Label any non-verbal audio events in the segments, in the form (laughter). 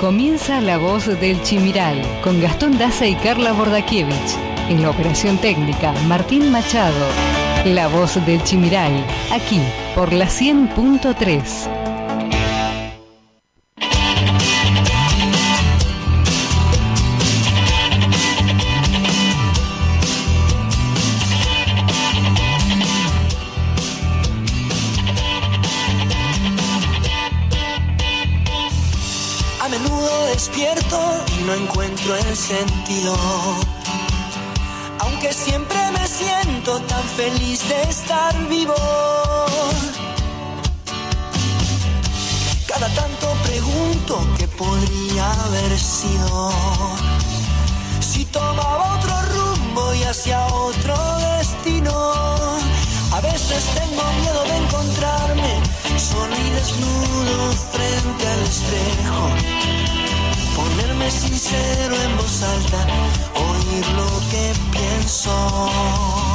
comienza La Voz del Chimiral con Gastón Daza y Carla Bordakiewicz. En la operación técnica, Martín Machado. La Voz del Chimiral, aquí por la 100.3. sentido. Aunque siempre me siento tan feliz de estar vivo. Cada tanto pregunto qué podría haber sido. Si tomaba otro rumbo y hacia otro destino. A veces tengo miedo de encontrarme solo y desnudo frente al espejo. Ponerme sincero en voz alta, oír lo que pienso.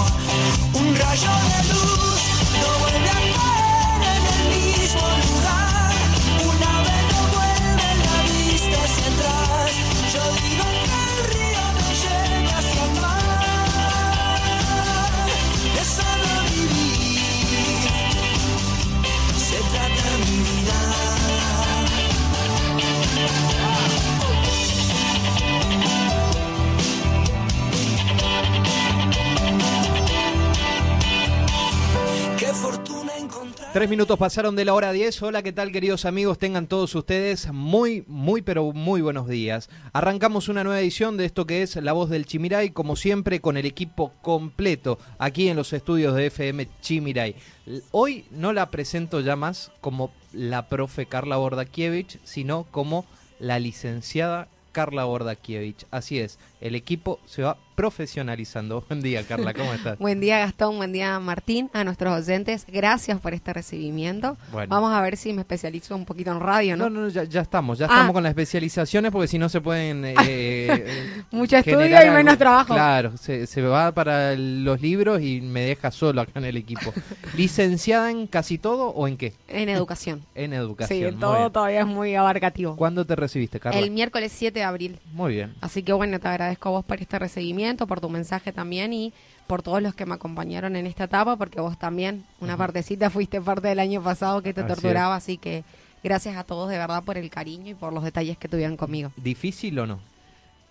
Tres minutos pasaron de la hora 10. Hola, ¿qué tal queridos amigos? Tengan todos ustedes muy, muy, pero muy buenos días. Arrancamos una nueva edición de esto que es La Voz del Chimiray, como siempre con el equipo completo aquí en los estudios de FM Chimiray. Hoy no la presento ya más como la profe Carla Bordakiewicz, sino como la licenciada Carla Bordakiewicz. Así es, el equipo se va profesionalizando. (laughs) Buen día, Carla, ¿cómo estás? Buen día Gastón, buen día Martín, a nuestros oyentes, gracias por este recibimiento. Bueno. Vamos a ver si me especializo un poquito en radio, ¿no? No, no, ya, ya estamos, ya Ah. estamos con las especializaciones porque si no se pueden... eh, (laughs) eh, Mucho estudio y menos trabajo. Claro, se, se va para los libros y me deja solo acá en el equipo. (laughs) ¿Licenciada en casi todo o en qué? En educación. En educación. Sí, todo bien. todavía es muy abarcativo. ¿Cuándo te recibiste, Carla? El miércoles 7 de abril. Muy bien. Así que bueno, te agradezco a vos por este recibimiento, por tu mensaje también y por todos los que me acompañaron en esta etapa, porque vos también, una partecita, fuiste parte del año pasado que te Así es. torturaba, así que gracias a todos de verdad por el cariño y por los detalles que tuvieron conmigo. ¿Difícil o no?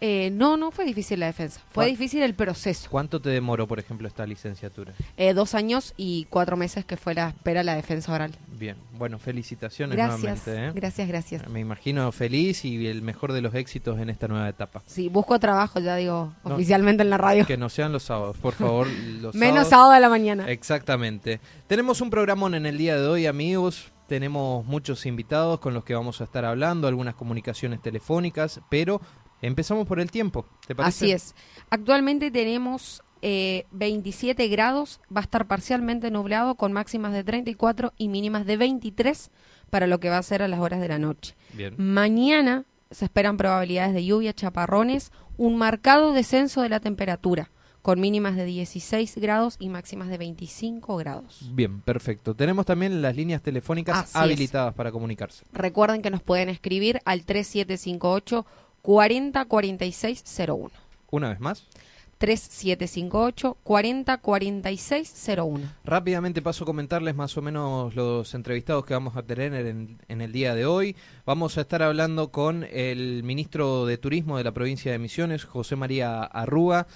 Eh, no, no fue difícil la defensa, fue difícil el proceso. ¿Cuánto te demoró, por ejemplo, esta licenciatura? Eh, dos años y cuatro meses que fue la espera de la defensa oral. Bien, bueno, felicitaciones Gracias, nuevamente. ¿eh? gracias, gracias. Me imagino feliz y el mejor de los éxitos en esta nueva etapa. Sí, busco trabajo, ya digo, No. oficialmente en la radio. Que no sean los sábados, por favor. (laughs) Los Menos sábados- sábado de la mañana. Exactamente. Tenemos un programón en el día de hoy, amigos. Tenemos muchos invitados con los que vamos a estar hablando, algunas comunicaciones telefónicas, pero empezamos por el tiempo. ¿Te parece? Así es. Actualmente tenemos eh, 27 grados, va a estar parcialmente nublado con máximas de 34 y mínimas de 23 para lo que va a ser a las horas de la noche. Bien. Mañana se esperan probabilidades de lluvia, chaparrones, un marcado descenso de la temperatura con mínimas de 16 grados y máximas de 25 grados. Bien, perfecto. Tenemos también las líneas telefónicas Así es. habilitadas para comunicarse. Recuerden que nos pueden escribir al 3758 404601. Una vez más. 3758 404601. Rápidamente paso a comentarles más o menos los entrevistados que vamos a tener en, en el día de hoy. Vamos a estar hablando con el ministro de Turismo de la provincia de Misiones, José María Arrúa,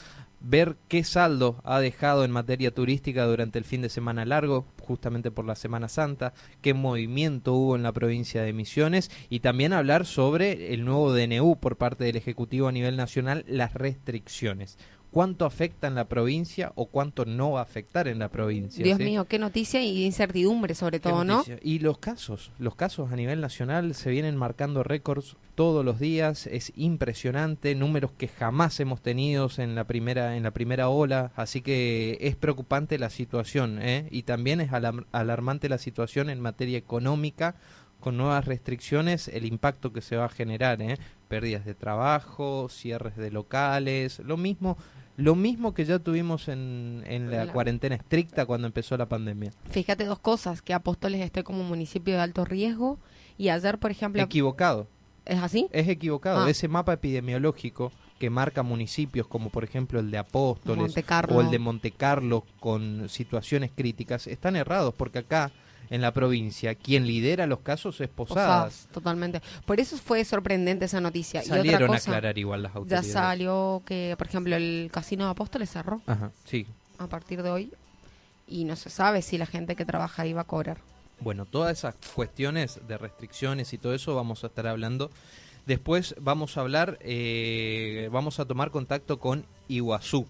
ver qué saldo ha dejado en materia turística durante el fin de semana largo, justamente por la Semana Santa, qué movimiento hubo en la provincia de Misiones y también hablar sobre el nuevo DNU por parte del Ejecutivo a nivel nacional, las restricciones. ¿Cuánto afecta en la provincia o cuánto no va a afectar en la provincia? Dios ¿sí? mío, qué noticia y incertidumbre sobre todo, ¿no? Y los casos, los casos a nivel nacional se vienen marcando récords todos los días, es impresionante, números que jamás hemos tenido en la primera en la primera ola, así que es preocupante la situación, ¿eh? y también es alar- alarmante la situación en materia económica con nuevas restricciones, el impacto que se va a generar, ¿eh? pérdidas de trabajo, cierres de locales, lo mismo, lo mismo que ya tuvimos en, en la La- cuarentena estricta cuando empezó la pandemia. Fíjate dos cosas, que Apóstoles esté como municipio de alto riesgo y ayer, por ejemplo, Equivocado. ¿Es así? Es equivocado. Ah. Ese mapa epidemiológico que marca municipios como por ejemplo el de Apóstoles o el de Monte Carlo con situaciones críticas están errados porque acá en la provincia quien lidera los casos es Posadas. Posadas, totalmente. Por eso fue sorprendente esa noticia. y Salieron otra a cosa, aclarar igual las ya autoridades. salió que, por ejemplo, el Casino de Apóstoles cerró Ajá, sí. a partir de hoy y no se sabe si la gente que trabaja ahí va a cobrar. Bueno, todas esas cuestiones de restricciones y todo eso vamos a estar hablando. Después vamos a hablar, eh, vamos a tomar contacto con Iguazú,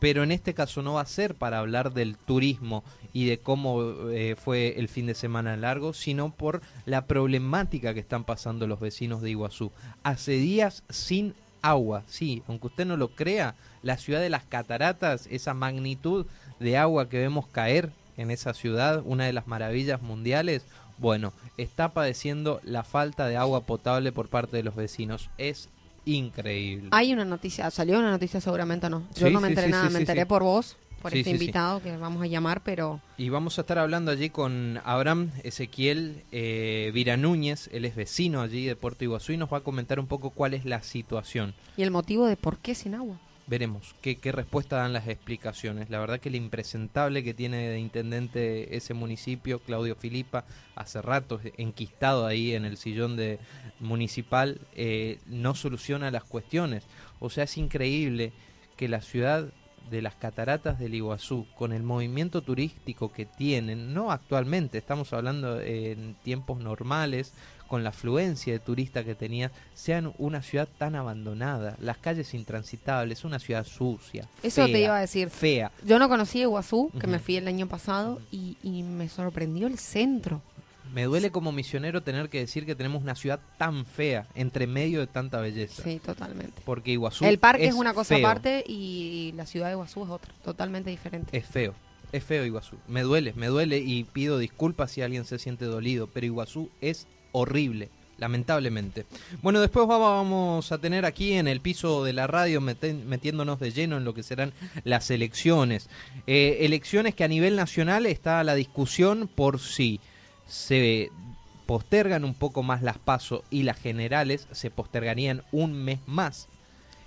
pero en este caso no va a ser para hablar del turismo y de cómo eh, fue el fin de semana largo, sino por la problemática que están pasando los vecinos de Iguazú. Hace días sin agua, sí, aunque usted no lo crea, la ciudad de las cataratas, esa magnitud de agua que vemos caer en esa ciudad, una de las maravillas mundiales, bueno, está padeciendo la falta de agua potable por parte de los vecinos. Es increíble. Hay una noticia, salió una noticia seguramente no. Yo Sí, no me enteré sí, nada, sí, me enteré por vos, por este invitado que vamos a llamar, pero Y vamos a estar hablando allí con Abraham Ezequiel eh, Vira Núñez, él es vecino allí de Puerto Iguazú y nos va a comentar un poco cuál es la situación. y el motivo de por qué sin agua. Veremos qué, respuesta dan las explicaciones. La verdad que el impresentable que tiene de intendente ese municipio, Claudio Filipa, hace rato enquistado ahí en el sillón de municipal, eh, no soluciona las cuestiones. O sea, es increíble que la ciudad de las cataratas del Iguazú, con el movimiento turístico que tienen, no actualmente, estamos hablando en tiempos normales, con la afluencia de turistas que tenía, sean una ciudad tan abandonada, las calles intransitables, una ciudad sucia. Eso te iba a decir. Fea. Yo no conocí Iguazú, que me fui el año pasado, y, y me sorprendió el centro. Me duele como misionero tener que decir que tenemos una ciudad tan fea, entre medio de tanta belleza. Sí, totalmente. Porque Iguazú el parque es, una cosa feo. aparte y la ciudad de Iguazú es otra, totalmente diferente. Es feo, es feo Iguazú. Me duele, me duele y pido disculpas si alguien se siente dolido, pero Iguazú es horrible, lamentablemente. Bueno, después va- vamos a tener aquí en el piso de la radio metiéndonos de lleno en lo que serán las elecciones. Eh, elecciones que a nivel nacional está la discusión por si se postergan un poco más las pasos y las generales se postergarían un mes más.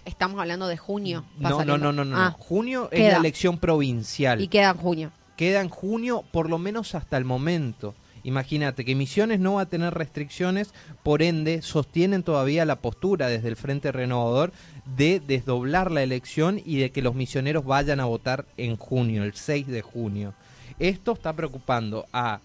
Estamos hablando de junio. No, no, no, no, no. Ah, Junio es la elección provincial y queda en junio. queda en junio por lo menos hasta el momento. Imagínate que Misiones no va a tener restricciones, por ende sostienen todavía la postura desde el Frente Renovador de desdoblar la elección y de que los misioneros vayan a votar en junio, el 6 de junio. Esto está preocupando a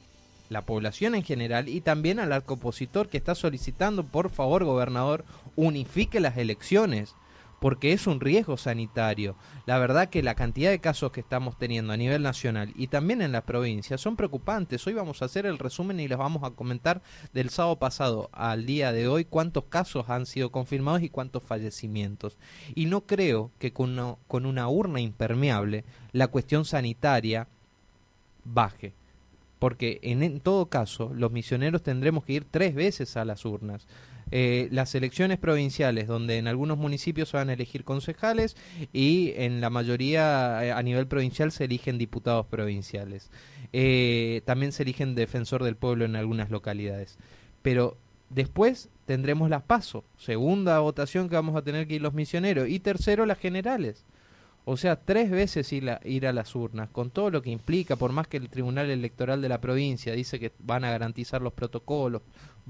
la población en general y también al arco opositor que está solicitando, por favor, gobernador, unifique las elecciones porque es un riesgo sanitario. La verdad que la cantidad de casos que estamos teniendo a nivel nacional y también en la provincia son preocupantes. Hoy vamos a hacer el resumen y les vamos a comentar del sábado pasado al día de hoy cuántos casos han sido confirmados y cuántos fallecimientos. Y no creo que con una, urna impermeable la cuestión sanitaria baje. Porque en todo caso los misioneros tendremos que ir tres veces a las urnas. Eh, las elecciones provinciales, donde en algunos municipios se van a elegir concejales y en la mayoría eh, a nivel provincial se eligen diputados provinciales. Eh, también se eligen defensor del pueblo en algunas localidades. Pero después tendremos las PASO, segunda votación que vamos a tener que ir los misioneros y tercero las generales. O sea, tres veces ir a, ir a las urnas, con todo lo que implica, por más que el Tribunal Electoral de la provincia dice que van a garantizar los protocolos,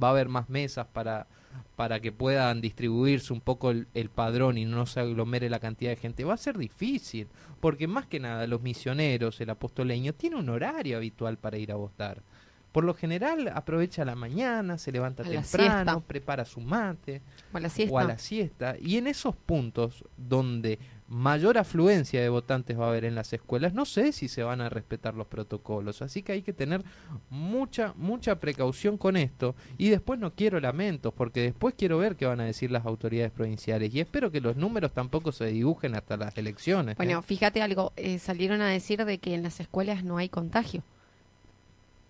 va a haber más mesas para, para que puedan distribuirse un poco el, el padrón y no se aglomere la cantidad de gente, va a ser difícil, porque más que nada los misioneros, el apostoleño, tiene un horario habitual para ir a votar. Por lo general aprovecha la mañana, se levanta A temprano, prepara su mate O a la siesta. o a la siesta. Y en esos puntos donde mayor afluencia de votantes va a haber en las escuelas, no sé si se van a respetar los protocolos. Así que hay que tener mucha, mucha precaución con esto. Y después no quiero lamentos, porque después quiero ver qué van a decir las autoridades provinciales. Y espero que los números tampoco se dibujen hasta las elecciones. ¿eh? Bueno, fíjate algo, eh, salieron a decir de que en las escuelas no hay contagio.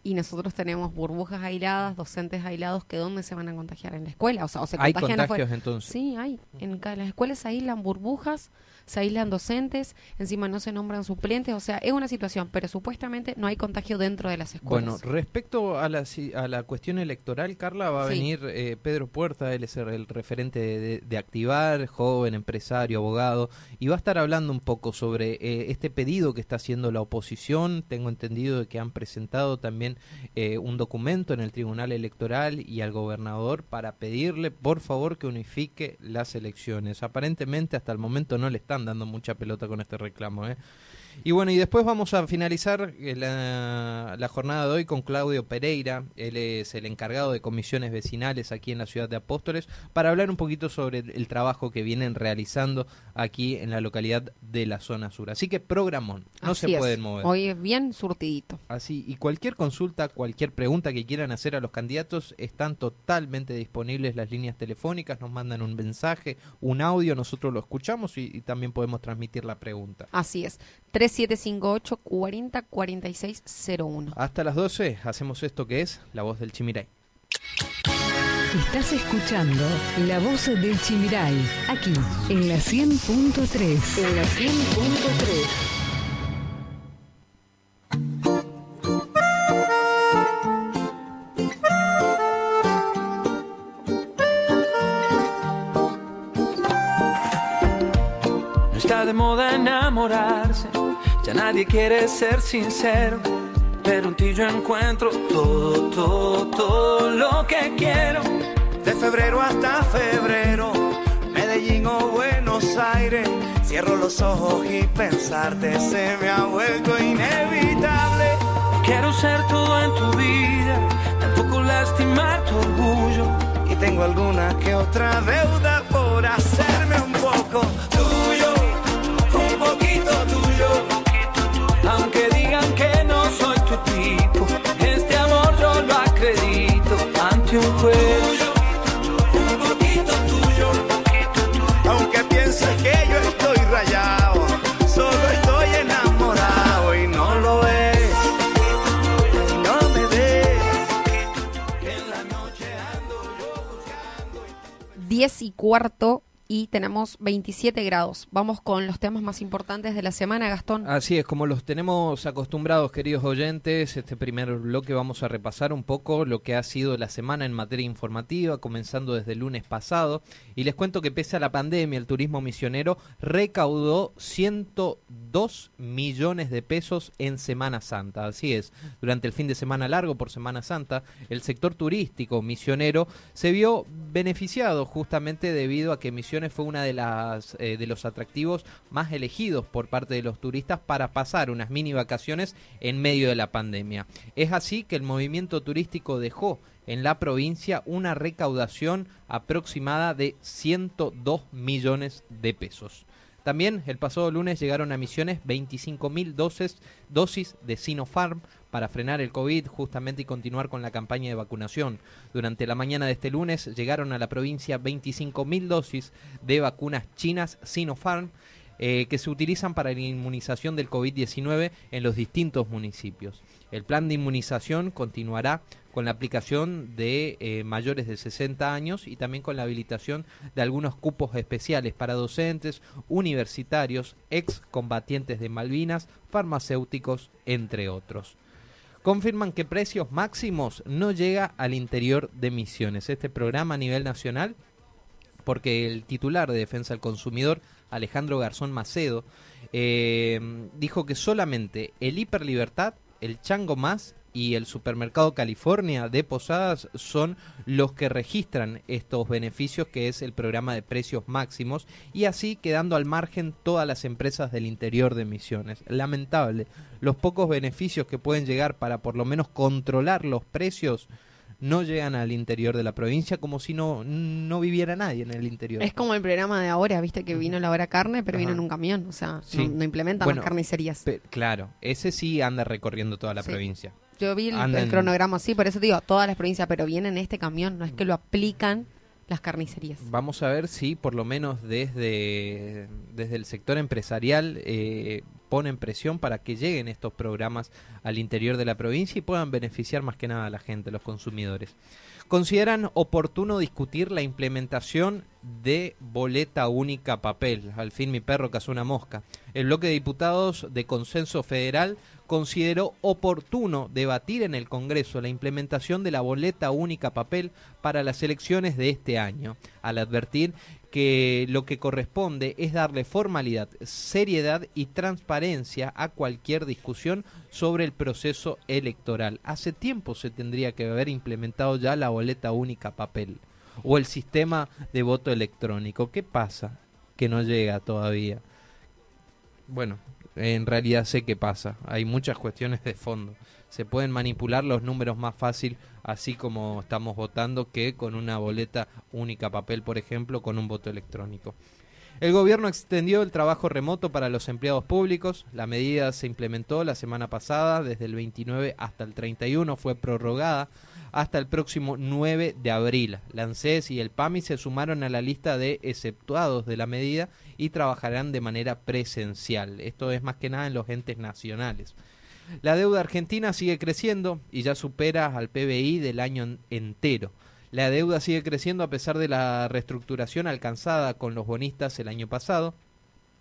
y nosotros tenemos burbujas aisladas, docentes aislados, que ¿dónde se van a contagiar? En la escuela, o sea, o se Hay contagian contagios afuera. entonces. Sí, hay. En las escuelas se aíslan burbujas, se aíslan docentes, encima no se nombran suplentes, o sea, es una situación, pero supuestamente no hay contagio dentro de las Bueno, escuelas. respecto a la, a la cuestión electoral, Carla, va a Sí. venir eh, Pedro Puerta, él es el, el referente de, de- de Activar, joven, empresario, abogado, y va a estar hablando un poco sobre eh, este pedido que está haciendo la oposición. Tengo entendido de que han presentado también eh, un documento en el Tribunal Electoral y al gobernador para pedirle, por favor, que unifique las elecciones. Aparentemente, hasta el momento no le están dando mucha pelota con este reclamo. ¿eh? Y bueno, y después vamos a finalizar eh, la, la jornada de hoy con Claudio Pereira. Él es el encargado de comisiones vecinales aquí en la ciudad de Apóstoles para hablar un poquito sobre el, el trabajo que vienen realizando aquí en la localidad de la zona sur. Así que programón, no Así se es. pueden mover. Hoy es bien surtidito. Así, y cualquier consulta, cualquier pregunta que quieran hacer a los candidatos, están totalmente disponibles las líneas telefónicas, nos mandan un mensaje, un audio, nosotros lo escuchamos y, y también podemos transmitir la pregunta. Así es. 3758 40 46 01. Hasta las 12 hacemos esto que es La Voz del Chimiray. Estás escuchando La Voz del Chimiray, aquí en la 100.3. En la 100.3. ya nadie quiere ser sincero. Pero en ti encuentro todo, todo, todo lo que quiero. De febrero hasta febrero, Medellín o Buenos Aires. Cierro los ojos y pensarte se me ha vuelto inevitable. Quiero ser todo en tu vida, tampoco lastimar tu orgullo. Y tengo alguna que otra deuda por hacerme un poco tuyo, cuarto y tenemos 27 grados. Vamos con los temas más importantes de la semana, Gastón. Así es, como los tenemos acostumbrados, queridos oyentes, este primer bloque vamos a repasar un poco lo que ha sido la semana en materia informativa, comenzando desde el lunes pasado. Y les cuento que pese a la pandemia, el turismo misionero recaudó 102 millones de pesos en Semana Santa. Así es, durante el fin de semana largo por Semana Santa, el sector turístico misionero se vio beneficiado justamente debido a que Fue una de las eh, de los atractivos más elegidos por parte de los turistas para pasar unas mini vacaciones en medio de la pandemia. Es así que el movimiento turístico dejó en la provincia una recaudación aproximada de 102 millones de pesos. También el pasado lunes llegaron a Misiones 25.000 dosis, dosis de Sinopharm para frenar el COVID justamente y continuar con la campaña de vacunación. Durante la mañana de este lunes llegaron a la provincia 25.000 dosis de vacunas chinas Sinopharm eh, que se utilizan para la inmunización del COVID-19 en los distintos municipios. El plan de inmunización continuará con la aplicación de eh, mayores de 60 años y también con la habilitación de algunos cupos especiales para docentes, universitarios, excombatientes de Malvinas, farmacéuticos, entre otros. Confirman que precios máximos no llega al interior de Misiones. Este programa a nivel nacional, porque el titular de Defensa del Consumidor, Alejandro Garzón Macedo, eh, dijo que solamente el Hiperlibertad, el Chango Más y el Supermercado California de Posadas son los que registran estos beneficios que es el programa de precios máximos y así quedando al margen todas las empresas del interior de Misiones. Lamentable, los pocos beneficios que pueden llegar para por lo menos controlar los precios no llegan al interior de la provincia como si no, no viviera nadie en el interior. Es como el programa de ahora, viste que vino la hora carne, pero vino en un camión. O sea, Sí. no, no implementan Bueno, las carnicerías. Claro, ese sí anda recorriendo toda la Sí. provincia. Yo vi el, el cronograma así, por eso digo, todas las provincias, pero viene en este camión, no es que lo aplican las carnicerías. Vamos a ver si por lo menos desde, desde el sector empresarial eh, ponen presión para que lleguen estos programas al interior de la provincia y puedan beneficiar más que nada a la gente, los consumidores. Consideran oportuno discutir la implementación de boleta única papel. Al fin mi perro cazó una mosca. El bloque de diputados de consenso federal consideró oportuno debatir en el Congreso la implementación de la boleta única papel para las elecciones de este año, al advertir que lo que corresponde es darle formalidad, seriedad y transparencia a cualquier discusión sobre el proceso electoral. Hace tiempo se tendría que haber implementado ya la boleta única papel o el sistema de voto electrónico. ¿Qué pasa? Que no llega todavía. Bueno, en realidad sé qué pasa. Hay muchas cuestiones de fondo. Se pueden manipular los números más fácil, así como estamos votando, que con una boleta única papel, por ejemplo, con un voto electrónico. El gobierno extendió el trabajo remoto para los empleados públicos. La medida se implementó la semana pasada, desde el 29 hasta el 31, fue prorrogada hasta el próximo 9 de abril. La y el PAMI se sumaron a la lista de exceptuados de la medida y trabajarán de manera presencial. Esto es más que nada en los entes nacionales. La deuda argentina sigue creciendo y ya supera al PBI del año entero. La deuda sigue creciendo a pesar de la reestructuración alcanzada con los bonistas el año pasado.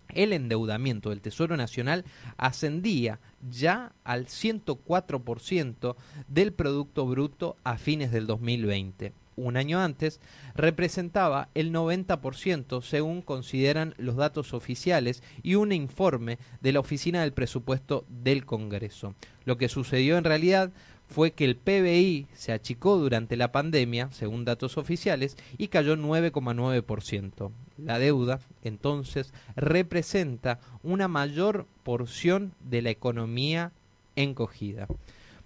El endeudamiento del Tesoro Nacional ascendía ya al 104% del Producto Bruto a fines del 2020 un año antes, representaba el 90% según consideran los datos oficiales y un informe de la Oficina del Presupuesto del Congreso. Lo que sucedió en realidad fue que el PBI se achicó durante la pandemia, según datos oficiales, y cayó 9,9%. La deuda, entonces, representa una mayor porción de la economía encogida.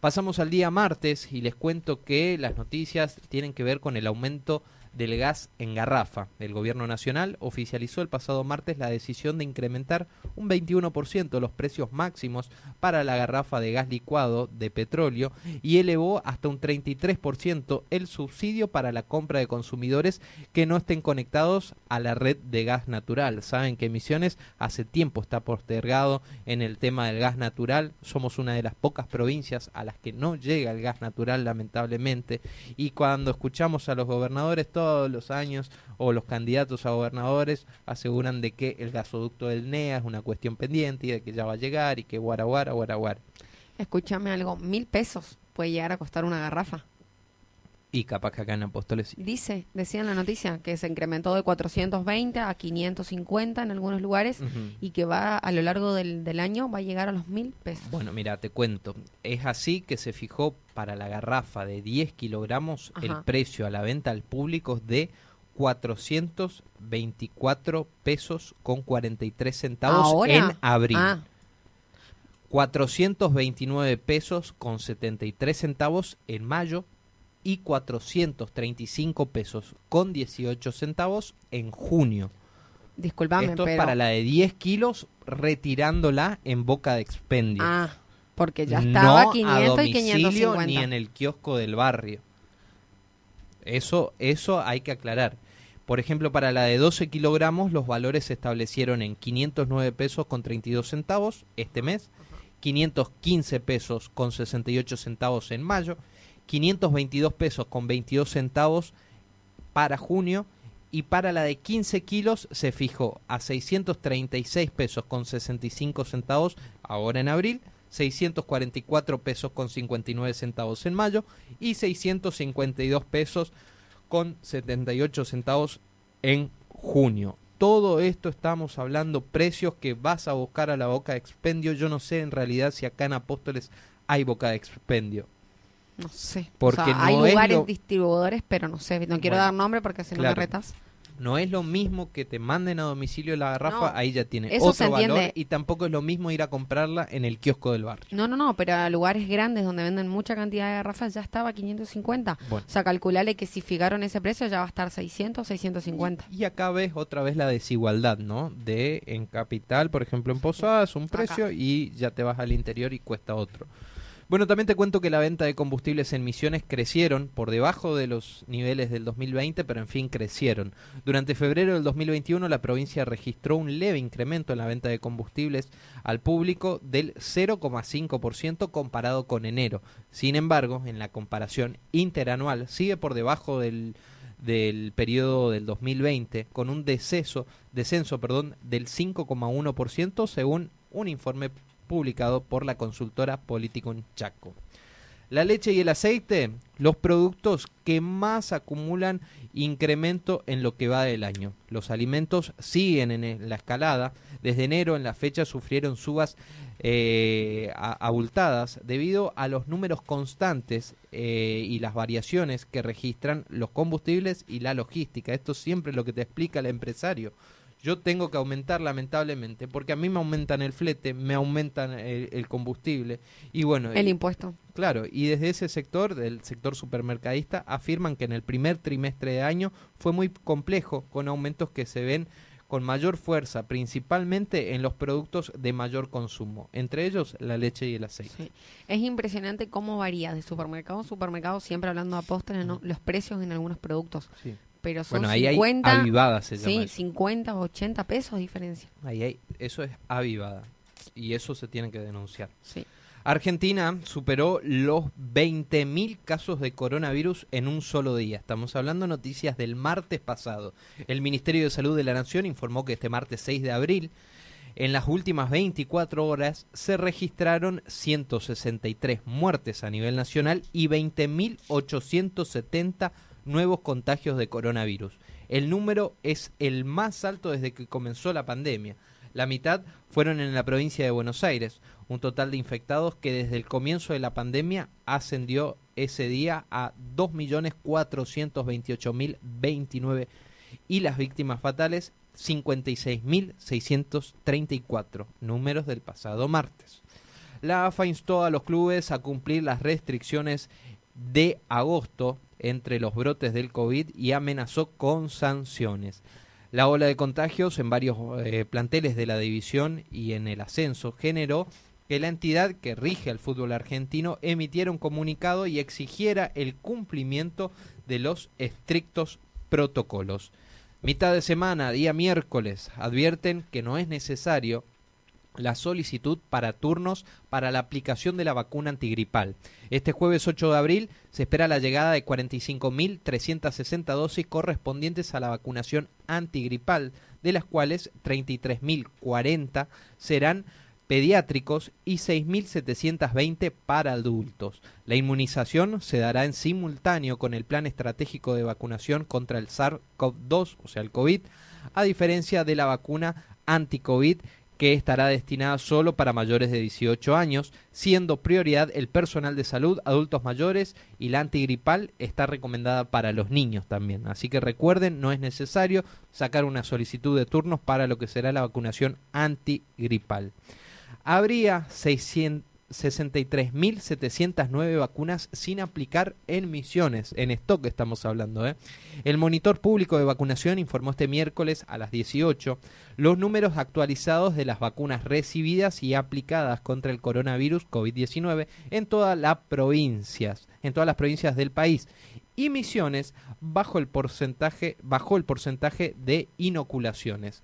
Pasamos al día martes y les cuento que las noticias tienen que ver con el aumento del gas en garrafa. El Gobierno Nacional oficializó el pasado martes la decisión de incrementar un 21% los precios máximos para la garrafa de gas licuado de petróleo y elevó hasta un 33% el subsidio para la compra de consumidores que no estén conectados a la red de gas natural. Saben que Misiones hace tiempo está postergado en el tema del gas natural. Somos una de las pocas provincias a las que no llega el gas natural lamentablemente y cuando escuchamos a los gobernadores todos los años o los candidatos a gobernadores aseguran de que el gasoducto del NEA es una cuestión pendiente y de que ya va a llegar y que guaraguara, guaraguara. Escúchame algo, mil pesos puede llegar a costar una garrafa. Y capaz que acá en Apóstoles Dice, decía en la noticia, que se incrementó de 420 a 550 en algunos lugares y que va a lo largo del, del, año va a llegar a los mil pesos. Bueno, mira, te cuento. Es así que se fijó para la garrafa de 10 kilogramos el precio a la venta al público de 424 pesos con 43 centavos en abril. 429 ah. pesos con 73 centavos en mayo y 435 pesos con 18 centavos en junio. Disculpame, Esto es para la de 10 kilos retirándola en boca de expendio. Ah, porque ya estaba no 500 a y 550. ni en el kiosco del barrio. Eso, eso hay que aclarar. Por ejemplo, para la de 12 kilogramos los valores se establecieron en 509 pesos con 32 centavos este mes, 515 pesos con 68 centavos en mayo 522 pesos con 22 centavos para junio y para la de 15 kilos se fijó a 636 pesos con 65 centavos ahora en abril, 644 pesos con 59 centavos en mayo y 652 pesos con 78 centavos en junio. Todo esto estamos hablando precios que vas a buscar a la boca de expendio. Yo no sé en realidad si acá en Apóstoles hay boca de expendio. No sé. Porque hay lugares distribuidores, pero no sé. No quiero dar nombre porque si no me retas. No es lo mismo que te manden a domicilio la garrafa, ahí ya tiene otro valor y tampoco es lo mismo ir a comprarla en el kiosco del barrio. No, no, no, pero a lugares grandes donde venden mucha cantidad de garrafas ya estaba a 550. O sea, calculale que si fijaron ese precio ya va a estar 600, 650. Y, acá ves otra vez la desigualdad, ¿no? De en capital, por ejemplo, en Posadas un precio y ya te vas al interior y cuesta otro. Bueno, también te cuento que la venta de combustibles en Misiones crecieron por debajo de los niveles del 2020, pero en fin crecieron. Durante febrero del 2021 la provincia registró un leve incremento en la venta de combustibles al público del 0,5% comparado con enero. Sin embargo, en la comparación interanual sigue por debajo del del periodo del 2020 con un deceso, descenso perdón, del 5,1% según un informe publicado por la consultora Político Chaco. La leche y el aceite, los productos que más acumulan incremento en lo que va del año. Los alimentos siguen en la escalada. Desde enero en la fecha sufrieron subas eh, abultadas debido a los números constantes eh, y las variaciones que registran los combustibles y la logística. Esto siempre es lo que te explica el empresario yo tengo que aumentar lamentablemente, porque a mí me aumentan el flete, me aumentan el, combustible y bueno... El impuesto. Claro, y desde ese sector, del sector supermercadista, afirman que en el primer trimestre de año fue muy complejo, con aumentos que se ven con mayor fuerza, principalmente en los productos de mayor consumo, entre ellos la leche y el aceite. Es impresionante cómo varía de supermercado a supermercado, siempre hablando a postres, los precios en algunos productos. Sí pero son bueno, ahí 50, hay avivada, se sí, 50 o 80 pesos diferencia. Ahí hay, eso es avivada y eso se tiene que denunciar. Sí. Argentina superó los 20.000 casos de coronavirus en un solo día. Estamos hablando de noticias del martes pasado. El Ministerio de Salud de la Nación informó que este martes 6 de abril, en las últimas 24 horas, se registraron 163 muertes a nivel nacional y 20.870 nuevos contagios de coronavirus. El número es el más alto desde que comenzó la pandemia. La mitad fueron en la provincia de Buenos Aires, un total de infectados que desde el comienzo de la pandemia ascendió ese día a 2.428.029 y las víctimas fatales 56.634, números del pasado martes. La AFA instó a los clubes a cumplir las restricciones de agosto entre los brotes del COVID y amenazó con sanciones. La ola de contagios en varios eh, planteles de la división y en el ascenso generó que la entidad que rige al fútbol argentino emitiera un comunicado y exigiera el cumplimiento de los estrictos protocolos. Mitad de semana, día miércoles, advierten que no es necesario la solicitud para turnos para la aplicación de la vacuna antigripal. Este jueves 8 de abril se espera la llegada de 45.360 dosis correspondientes a la vacunación antigripal, de las cuales 33.040 serán pediátricos y 6.720 para adultos. La inmunización se dará en simultáneo con el plan estratégico de vacunación contra el SARS-CoV-2, o sea, el COVID, a diferencia de la vacuna anti-COVID que estará destinada solo para mayores de 18 años, siendo prioridad el personal de salud, adultos mayores y la antigripal está recomendada para los niños también. Así que recuerden, no es necesario sacar una solicitud de turnos para lo que será la vacunación antigripal. Habría 600 63.709 vacunas sin aplicar en misiones, en stock estamos hablando. ¿eh? El monitor público de vacunación informó este miércoles a las 18 los números actualizados de las vacunas recibidas y aplicadas contra el coronavirus COVID-19 en todas las provincias, en todas las provincias del país y misiones bajo el porcentaje, bajó el porcentaje de inoculaciones.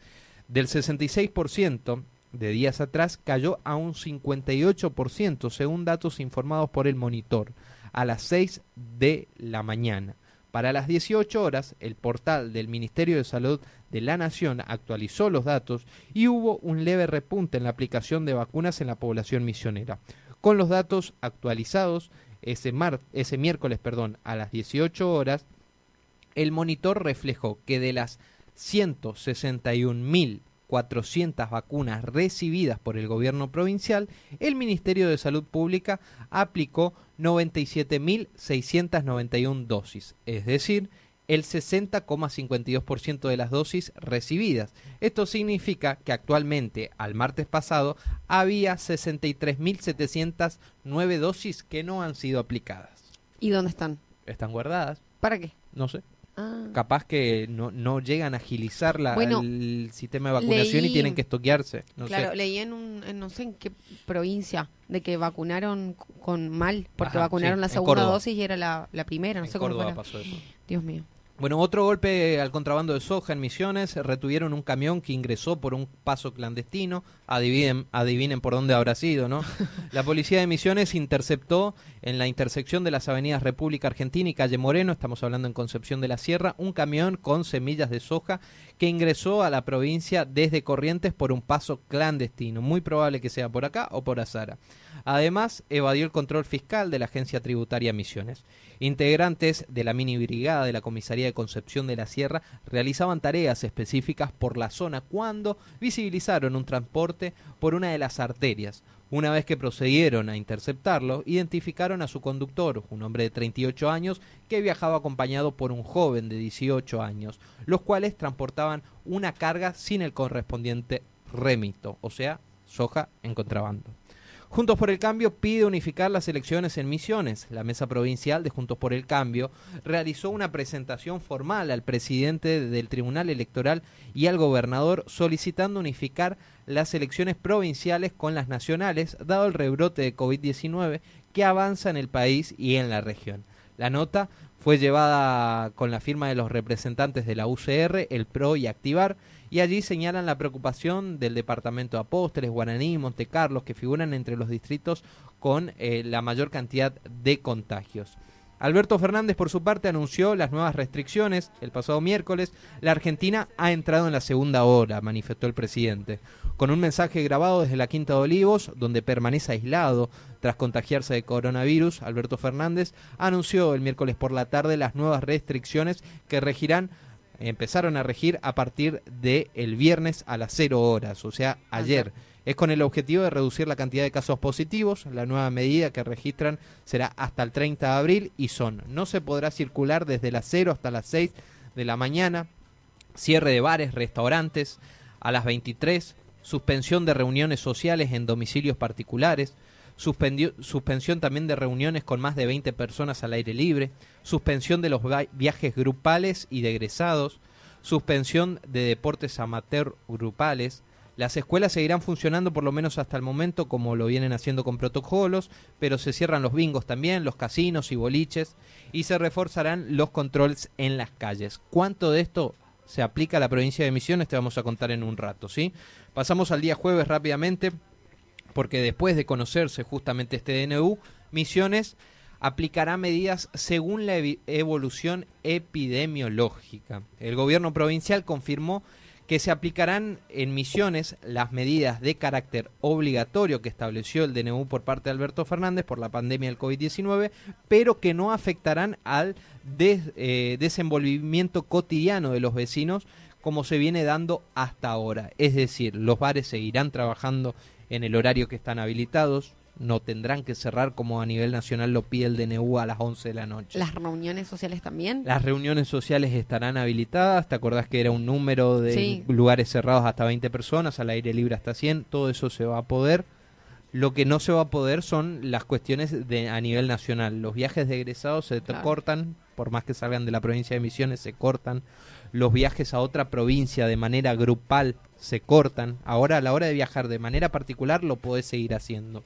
Del 66% de días atrás cayó a un 58% según datos informados por el monitor a las 6 de la mañana. Para las 18 horas, el portal del Ministerio de Salud de la Nación actualizó los datos y hubo un leve repunte en la aplicación de vacunas en la población misionera. Con los datos actualizados ese, mar, ese miércoles perdón, a las 18 horas, el monitor reflejó que de las 161.000 400 vacunas recibidas por el gobierno provincial, el Ministerio de Salud Pública aplicó 97.691 dosis, es decir, el 60,52% de las dosis recibidas. Esto significa que actualmente, al martes pasado, había 63.709 dosis que no han sido aplicadas. ¿Y dónde están? Están guardadas. ¿Para qué? No sé. Ah. capaz que no, no llegan a agilizar la, Bueno, el sistema de vacunación y leí- tienen que estoquearse. No claro, sé. leí en, un, en no sé en qué provincia de que vacunaron con mal, porque Ajá, vacunaron sí, la segunda dosis y era la, la primera, no En sé cómo Córdoba fuera. pasó eso. Dios mío. Bueno, otro golpe al contrabando de soja en Misiones. Retuvieron un camión que ingresó por un paso clandestino. Adivinen, adivinen por dónde habrá sido, ¿no? (laughs) La policía de Misiones interceptó en la intersección de las avenidas República Argentina y Calle Moreno, estamos hablando en Concepción de la Sierra, un camión con semillas de soja que ingresó a la provincia desde Corrientes por un paso clandestino. Muy probable que sea por acá o por Azara. Además, evadió el control fiscal de la Agencia Tributaria Misiones. Integrantes de la mini brigada de la Comisaría de Concepción de la Sierra realizaban tareas específicas por la zona cuando visibilizaron un transporte por una de las arterias. Una vez que procedieron a interceptarlo, identificaron a su conductor, un hombre de 38 años, que viajaba acompañado por un joven de 18 años, los cuales transportaban una carga sin el correspondiente remito, o sea, soja en contrabando. Juntos por el Cambio pide unificar las elecciones en Misiones. La mesa provincial de Juntos por el Cambio realizó una presentación formal al presidente del Tribunal Electoral y al gobernador solicitando unificar las elecciones provinciales con las nacionales, dado el rebrote de COVID-19 que avanza en el país y en la región. La nota fue llevada con la firma de los representantes de la UCR, el PRO y Activar, y allí señalan la preocupación del departamento de Apóstoles, Guaraní y Monte Carlos, que figuran entre los distritos con eh, la mayor cantidad de contagios. Alberto Fernández, por su parte, anunció las nuevas restricciones. El pasado miércoles, la Argentina ha entrado en la segunda hora, manifestó el presidente. Con un mensaje grabado desde la Quinta de Olivos, donde permanece aislado tras contagiarse de coronavirus, Alberto Fernández anunció el miércoles por la tarde las nuevas restricciones que regirán empezaron a regir a partir de el viernes a las 0 horas, o sea, ayer. Es con el objetivo de reducir la cantidad de casos positivos. La nueva medida que registran será hasta el 30 de abril y son, no se podrá circular desde las 0 hasta las 6 de la mañana, cierre de bares, restaurantes a las 23, suspensión de reuniones sociales en domicilios particulares, suspendió- suspensión también de reuniones con más de 20 personas al aire libre, suspensión de los viajes grupales y de egresados, suspensión de deportes amateur grupales. Las escuelas seguirán funcionando por lo menos hasta el momento como lo vienen haciendo con protocolos, pero se cierran los bingos también, los casinos y boliches y se reforzarán los controles en las calles. ¿Cuánto de esto se aplica a la provincia de Misiones? Te vamos a contar en un rato, ¿sí? Pasamos al día jueves rápidamente porque después de conocerse justamente este DNU, Misiones aplicará medidas según la evolución epidemiológica. El gobierno provincial confirmó que se aplicarán en Misiones las medidas de carácter obligatorio que estableció el DNU por parte de Alberto Fernández por la pandemia del COVID-19, pero que no afectarán al eh, desenvolvimiento cotidiano de los vecinos como se viene dando hasta ahora. Es decir, los bares seguirán trabajando en el horario que están habilitados, no tendrán que cerrar como a nivel nacional lo pide el DNU a las 11 de la noche. Las reuniones sociales también. Las reuniones sociales estarán habilitadas, ¿te acordás que era un número de Sí. lugares cerrados hasta 20 personas, al aire libre hasta 100? Todo eso se va a poder. Lo que no se va a poder son las cuestiones de a nivel nacional. Los viajes de egresados se Claro. cortan, por más que salgan de la provincia de Misiones, se cortan. Los viajes a otra provincia de manera grupal se cortan. Ahora a la hora de viajar de manera particular lo podés seguir haciendo.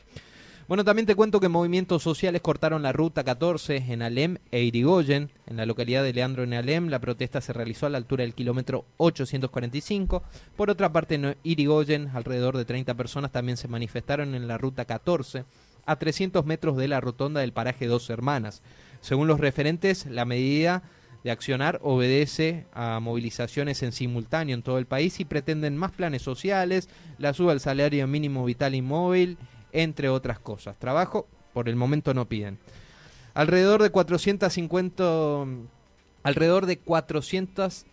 Bueno, también te cuento que movimientos sociales cortaron la ruta 14 en Alem e Irigoyen. En la localidad de Leandro en Alem, la protesta se realizó a la altura del kilómetro 845. Por otra parte, en Irigoyen, alrededor de 30 personas también se manifestaron en la ruta 14, a 300 metros de la rotonda del paraje Dos Hermanas. Según los referentes, la medida de accionar obedece a movilizaciones en simultáneo en todo el país y pretenden más planes sociales, la suba del salario mínimo vital y móvil, entre otras cosas. Trabajo, por el momento no piden. Alrededor de 450 alrededor de 400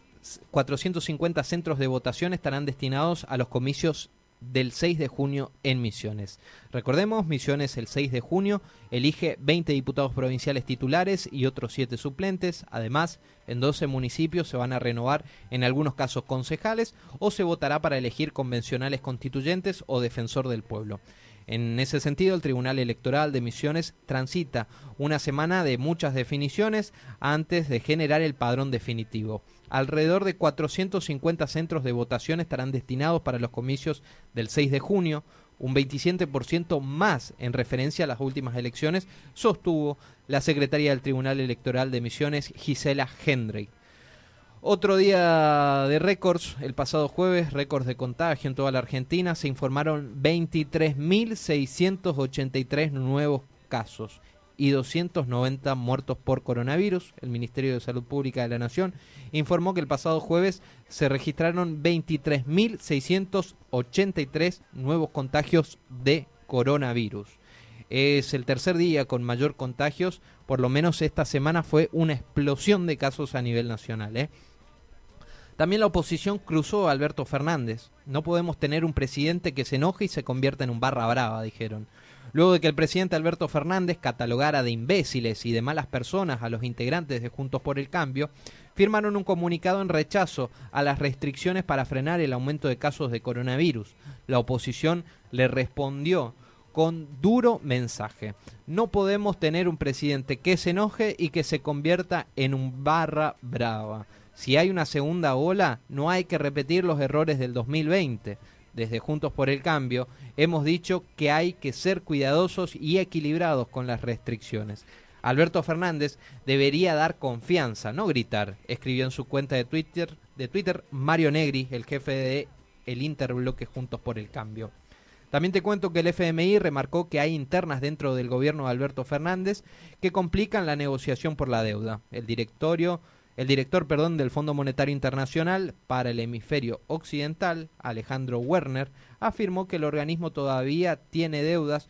450 centros de votación estarán destinados a los comicios del 6 de junio en Misiones. Recordemos, Misiones el 6 de junio elige 20 diputados provinciales titulares y otros 7 suplentes. Además, en 12 municipios se van a renovar en algunos casos concejales o se votará para elegir convencionales constituyentes o defensor del pueblo. En ese sentido, el Tribunal Electoral de Misiones transita una semana de muchas definiciones antes de generar el padrón definitivo. Alrededor de 450 centros de votación estarán destinados para los comicios del 6 de junio, un 27% más en referencia a las últimas elecciones, sostuvo la secretaria del Tribunal Electoral de Misiones, Gisela Hendry. Otro día de récords, el pasado jueves, récords de contagio en toda la Argentina, se informaron 23.683 nuevos casos y 290 muertos por coronavirus. El Ministerio de Salud Pública de la Nación informó que el pasado jueves se registraron 23.683 nuevos contagios de coronavirus. Es el tercer día con mayor contagios, por lo menos esta semana fue una explosión de casos a nivel nacional. ¿eh? También la oposición cruzó a Alberto Fernández. No podemos tener un presidente que se enoje y se convierta en un barra brava, dijeron. Luego de que el presidente Alberto Fernández catalogara de imbéciles y de malas personas a los integrantes de Juntos por el Cambio, firmaron un comunicado en rechazo a las restricciones para frenar el aumento de casos de coronavirus. La oposición le respondió con duro mensaje. No podemos tener un presidente que se enoje y que se convierta en un barra brava. Si hay una segunda ola, no hay que repetir los errores del 2020. Desde Juntos por el Cambio hemos dicho que hay que ser cuidadosos y equilibrados con las restricciones. Alberto Fernández debería dar confianza, no gritar, escribió en su cuenta de Twitter, de Twitter Mario Negri, el jefe de el Interbloque Juntos por el Cambio. También te cuento que el FMI remarcó que hay internas dentro del gobierno de Alberto Fernández que complican la negociación por la deuda. El directorio el director perdón, del Fondo Monetario Internacional para el Hemisferio Occidental, Alejandro Werner, afirmó que el organismo todavía tiene, deudas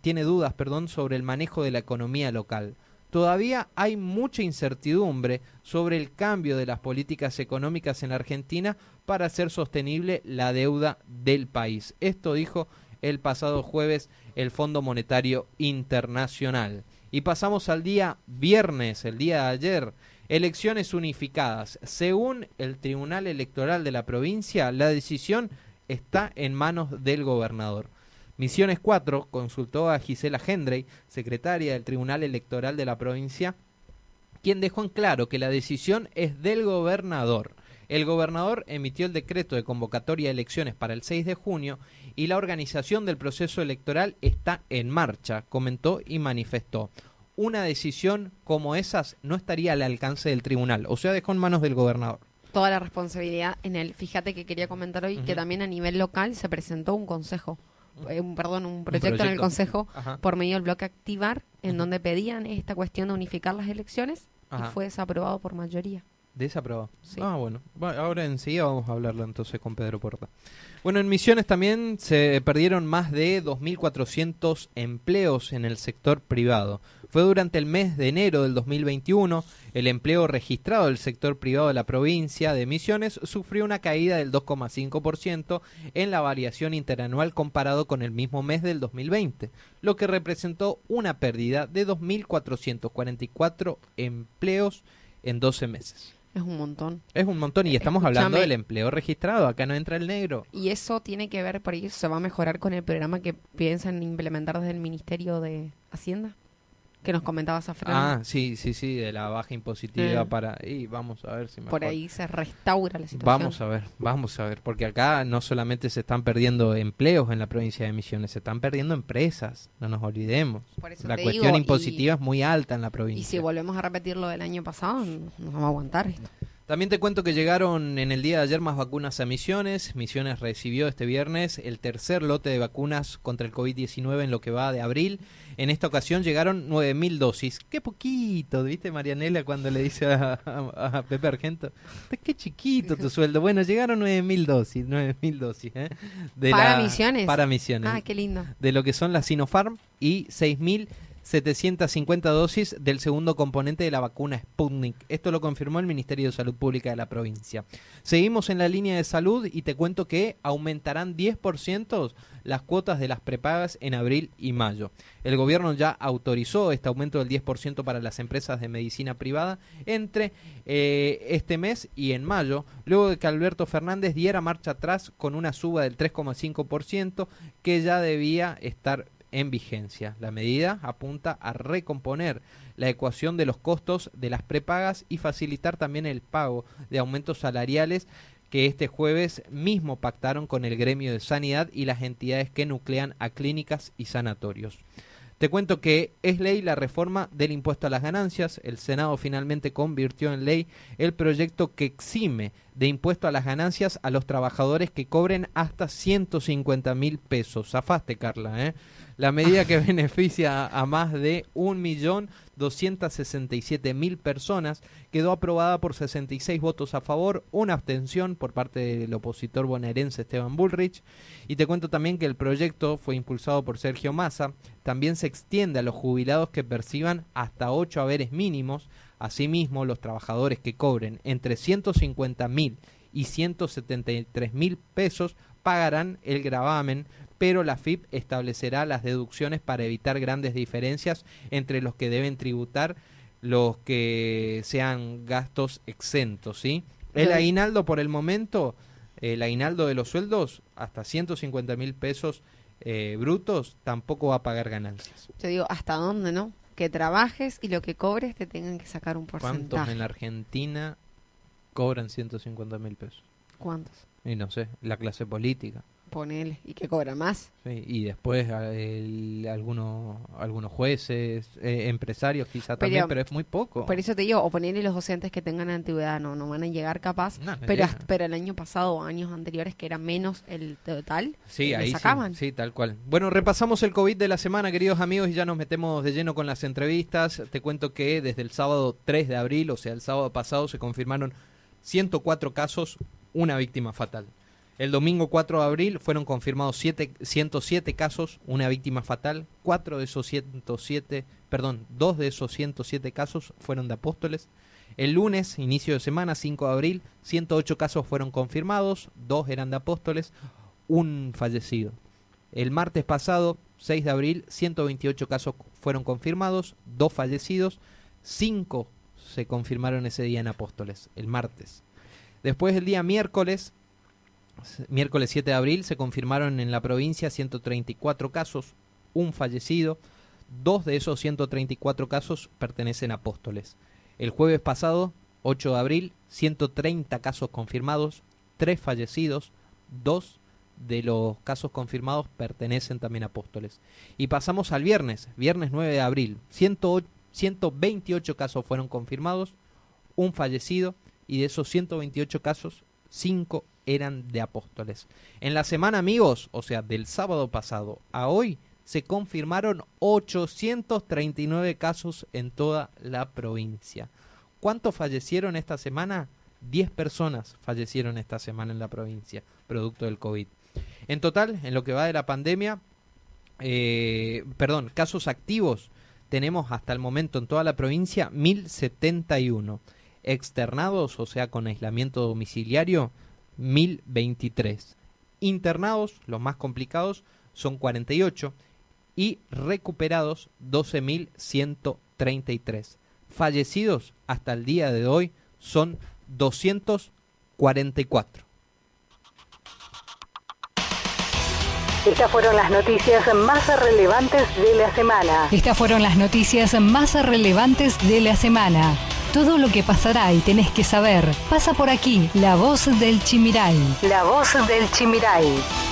tiene dudas perdón, sobre el manejo de la economía local. Todavía hay mucha incertidumbre sobre el cambio de las políticas económicas en Argentina para hacer sostenible la deuda del país. Esto dijo el pasado jueves el Fondo Monetario Internacional. Y pasamos al día viernes, el día de ayer. Elecciones unificadas. Según el Tribunal Electoral de la provincia, la decisión está en manos del gobernador. Misiones 4 consultó a Gisela Hendrey, secretaria del Tribunal Electoral de la provincia, quien dejó en claro que la decisión es del gobernador. El gobernador emitió el decreto de convocatoria de elecciones para el 6 de junio y la organización del proceso electoral está en marcha, comentó y manifestó una decisión como esas no estaría al alcance del tribunal, o sea, dejó en manos del gobernador. Toda la responsabilidad en el, fíjate que quería comentar hoy que también a nivel local se presentó un consejo, eh, un, perdón, un proyecto, en el consejo por medio del bloque Activar, en donde pedían esta cuestión de unificar las elecciones y fue desaprobado por mayoría. Desaprobado. Sí. Ah, bueno. bueno. Ahora enseguida vamos a hablarlo entonces con Pedro Porta. Bueno, en Misiones también se perdieron más de 2.400 empleos en el sector privado. Fue durante el mes de enero del 2021, el empleo registrado del sector privado de la provincia de Misiones sufrió una caída del 2,5% en la variación interanual comparado con el mismo mes del 2020, lo que representó una pérdida de 2.444 empleos en 12 meses. Es un montón. Es un montón y estamos hablando del empleo registrado, acá no entra el negro. Y eso tiene que ver, por ahí se va a mejorar con el programa que piensan implementar desde el Ministerio de Hacienda que nos comentabas a Ah, sí, sí, sí, de la baja impositiva para... Y vamos a ver si Por ahí se restaura la situación. Vamos a ver, vamos a ver, porque acá no solamente se están perdiendo empleos en la provincia de Misiones, se están perdiendo empresas, no nos olvidemos. la cuestión impositiva es muy alta en la provincia. Y si volvemos a repetir lo del año pasado, no vamos a aguantar esto. También te cuento que llegaron en el día de ayer más vacunas a Misiones. Misiones recibió este viernes el tercer lote de vacunas contra el COVID-19 en lo que va de abril. En esta ocasión llegaron 9.000 dosis. Qué poquito, ¿viste Marianela cuando le dice a, Pepe Argento? Qué chiquito tu sueldo. Bueno, llegaron 9.000 dosis, 9.000 dosis. ¿eh? ¿Para Misiones? Para Misiones. Ah, qué lindo. De lo que son las Sinopharm y 6.000 750 dosis del segundo componente de la vacuna Sputnik. Esto lo confirmó el Ministerio de Salud Pública de la provincia. Seguimos en la línea de salud y te cuento que aumentarán 10% las cuotas de las prepagas en abril y mayo. El gobierno ya autorizó este aumento del 10% para las empresas de medicina privada entre eh, este mes y en mayo, luego de que Alberto Fernández diera marcha atrás con una suba del 3,5% que ya debía estar en vigencia. La medida apunta a recomponer la ecuación de los costos de las prepagas y facilitar también el pago de aumentos salariales que este jueves mismo pactaron con el gremio de sanidad y las entidades que nuclean a clínicas y sanatorios. Te cuento que es ley la reforma del impuesto a las ganancias. El Senado finalmente convirtió en ley el proyecto que exime de impuesto a las ganancias a los trabajadores que cobren hasta 150 mil pesos. Zafaste, Carla, ¿eh? La medida que (laughs) beneficia a más de 1.267.000 personas quedó aprobada por 66 votos a favor, una abstención por parte del opositor bonaerense Esteban Bullrich. Y te cuento también que el proyecto fue impulsado por Sergio Massa. También se extiende a los jubilados que perciban hasta 8 haberes mínimos. Asimismo, los trabajadores que cobren entre 150.000 y 173.000 pesos pagarán el gravamen pero la FIP establecerá las deducciones para evitar grandes diferencias entre los que deben tributar los que sean gastos exentos, ¿sí? El aguinaldo por el momento, el aguinaldo de los sueldos, hasta 150 mil pesos eh, brutos, tampoco va a pagar ganancias. Te digo, ¿hasta dónde, no? Que trabajes y lo que cobres te tengan que sacar un porcentaje. ¿Cuántos en la Argentina cobran 150 mil pesos? ¿Cuántos? Y no sé, la clase política ponele, y que cobra más. y después algunos algunos jueces, eh, empresarios quizá también, pero es muy poco. Por eso te digo, o ponerle los docentes que tengan antigüedad, no, no van a llegar capaz, pero, pero el año pasado o años anteriores que era menos el total, sí, ahí sacaban. Sí, tal cual. Bueno, repasamos el COVID de la semana, queridos amigos, y ya nos metemos de lleno con las entrevistas. Te cuento que desde el sábado 3 de abril, o sea, el sábado pasado, se confirmaron 104 casos, una víctima fatal. El domingo 4 de abril fueron confirmados 107 casos, una víctima fatal. Cuatro de esos 107, perdón, dos de esos 107 casos fueron de apóstoles. El lunes, inicio de semana, 5 de abril, 108 casos fueron confirmados, dos eran de apóstoles, un fallecido. El martes pasado, 6 de abril, 128 casos fueron confirmados, dos fallecidos, cinco se confirmaron ese día en apóstoles, el martes. Después el día miércoles, miércoles 7 de abril se confirmaron en la provincia 134 casos, un fallecido, dos de esos 134 casos pertenecen a apóstoles. El jueves pasado, 8 de abril, 130 casos confirmados, tres fallecidos, dos de los casos confirmados pertenecen también a apóstoles. Y pasamos al viernes, viernes 9 de abril, 128 casos fueron confirmados, un fallecido y de esos 128 casos, 5 eran de apóstoles. En la semana, amigos, o sea, del sábado pasado a hoy, se confirmaron 839 casos en toda la provincia. ¿Cuántos fallecieron esta semana? 10 personas fallecieron esta semana en la provincia, producto del COVID. En total, en lo que va de la pandemia, eh, perdón, casos activos, tenemos hasta el momento en toda la provincia 1071. Externados, o sea, con aislamiento domiciliario, 1023. Internados, los más complicados, son 48 y recuperados 12.133. Fallecidos hasta el día de hoy son 244. Estas fueron las noticias más relevantes de la semana. Estas fueron las noticias más relevantes de la semana. Todo lo que pasará y tenés que saber pasa por aquí. La voz del Chimiray. La voz del Chimiray.